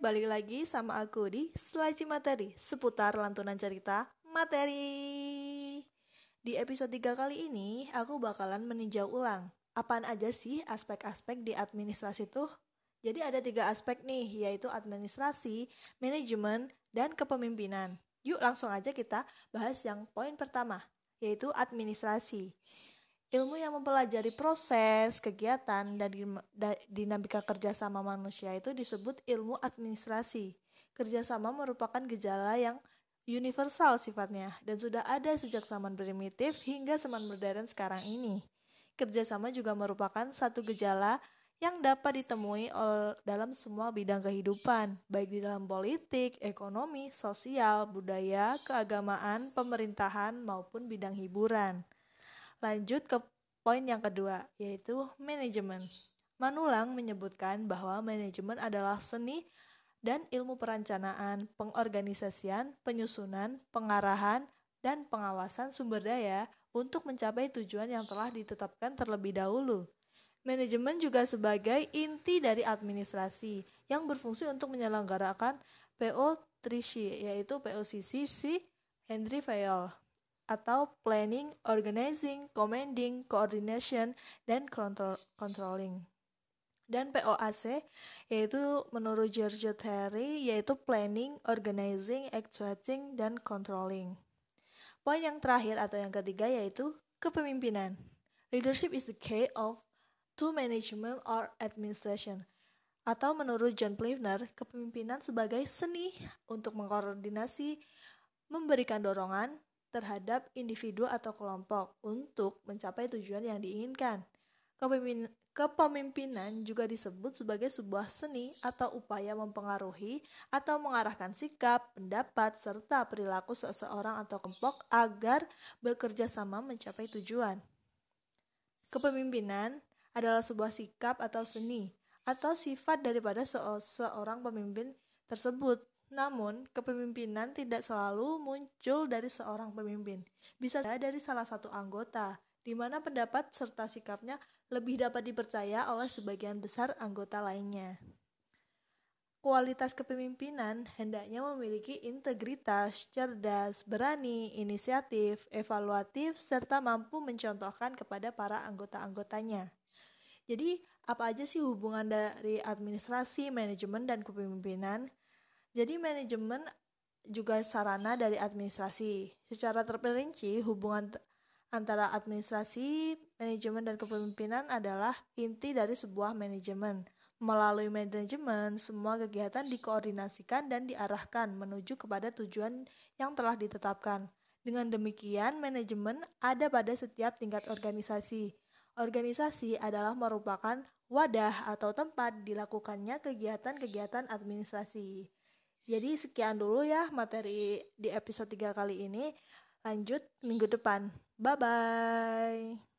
balik lagi sama aku di Selaci Materi seputar lantunan cerita materi. Di episode 3 kali ini, aku bakalan meninjau ulang apaan aja sih aspek-aspek di administrasi tuh. Jadi ada tiga aspek nih, yaitu administrasi, manajemen, dan kepemimpinan. Yuk langsung aja kita bahas yang poin pertama, yaitu administrasi. Ilmu yang mempelajari proses, kegiatan, dan dinamika kerjasama manusia itu disebut ilmu administrasi. Kerjasama merupakan gejala yang universal sifatnya dan sudah ada sejak zaman primitif hingga zaman modern sekarang ini. Kerjasama juga merupakan satu gejala yang dapat ditemui dalam semua bidang kehidupan, baik di dalam politik, ekonomi, sosial, budaya, keagamaan, pemerintahan, maupun bidang hiburan. Lanjut ke poin yang kedua, yaitu manajemen. Manulang menyebutkan bahwa manajemen adalah seni dan ilmu perencanaan, pengorganisasian, penyusunan, pengarahan, dan pengawasan sumber daya untuk mencapai tujuan yang telah ditetapkan terlebih dahulu. Manajemen juga sebagai inti dari administrasi yang berfungsi untuk menyelenggarakan PO Trishi, yaitu POCC si Henry Fayol atau planning, organizing, commanding, coordination, dan control controlling. Dan POAC yaitu menurut Giorgio Terry yaitu planning, organizing, actuating, dan controlling. Poin yang terakhir atau yang ketiga yaitu kepemimpinan. Leadership is the key of to management or administration. Atau menurut John Plevner, kepemimpinan sebagai seni untuk mengkoordinasi, memberikan dorongan, terhadap individu atau kelompok untuk mencapai tujuan yang diinginkan. Kepemimpinan juga disebut sebagai sebuah seni atau upaya mempengaruhi atau mengarahkan sikap, pendapat, serta perilaku seseorang atau kelompok agar bekerja sama mencapai tujuan. Kepemimpinan adalah sebuah sikap atau seni atau sifat daripada seorang pemimpin tersebut namun, kepemimpinan tidak selalu muncul dari seorang pemimpin. Bisa saja dari salah satu anggota, di mana pendapat serta sikapnya lebih dapat dipercaya oleh sebagian besar anggota lainnya. Kualitas kepemimpinan hendaknya memiliki integritas, cerdas, berani, inisiatif, evaluatif, serta mampu mencontohkan kepada para anggota-anggotanya. Jadi, apa aja sih hubungan dari administrasi, manajemen, dan kepemimpinan? Jadi manajemen juga sarana dari administrasi. Secara terperinci, hubungan antara administrasi, manajemen, dan kepemimpinan adalah inti dari sebuah manajemen. Melalui manajemen, semua kegiatan dikoordinasikan dan diarahkan menuju kepada tujuan yang telah ditetapkan. Dengan demikian, manajemen ada pada setiap tingkat organisasi. Organisasi adalah merupakan wadah atau tempat dilakukannya kegiatan-kegiatan administrasi. Jadi sekian dulu ya materi di episode 3 kali ini. Lanjut minggu depan. Bye bye.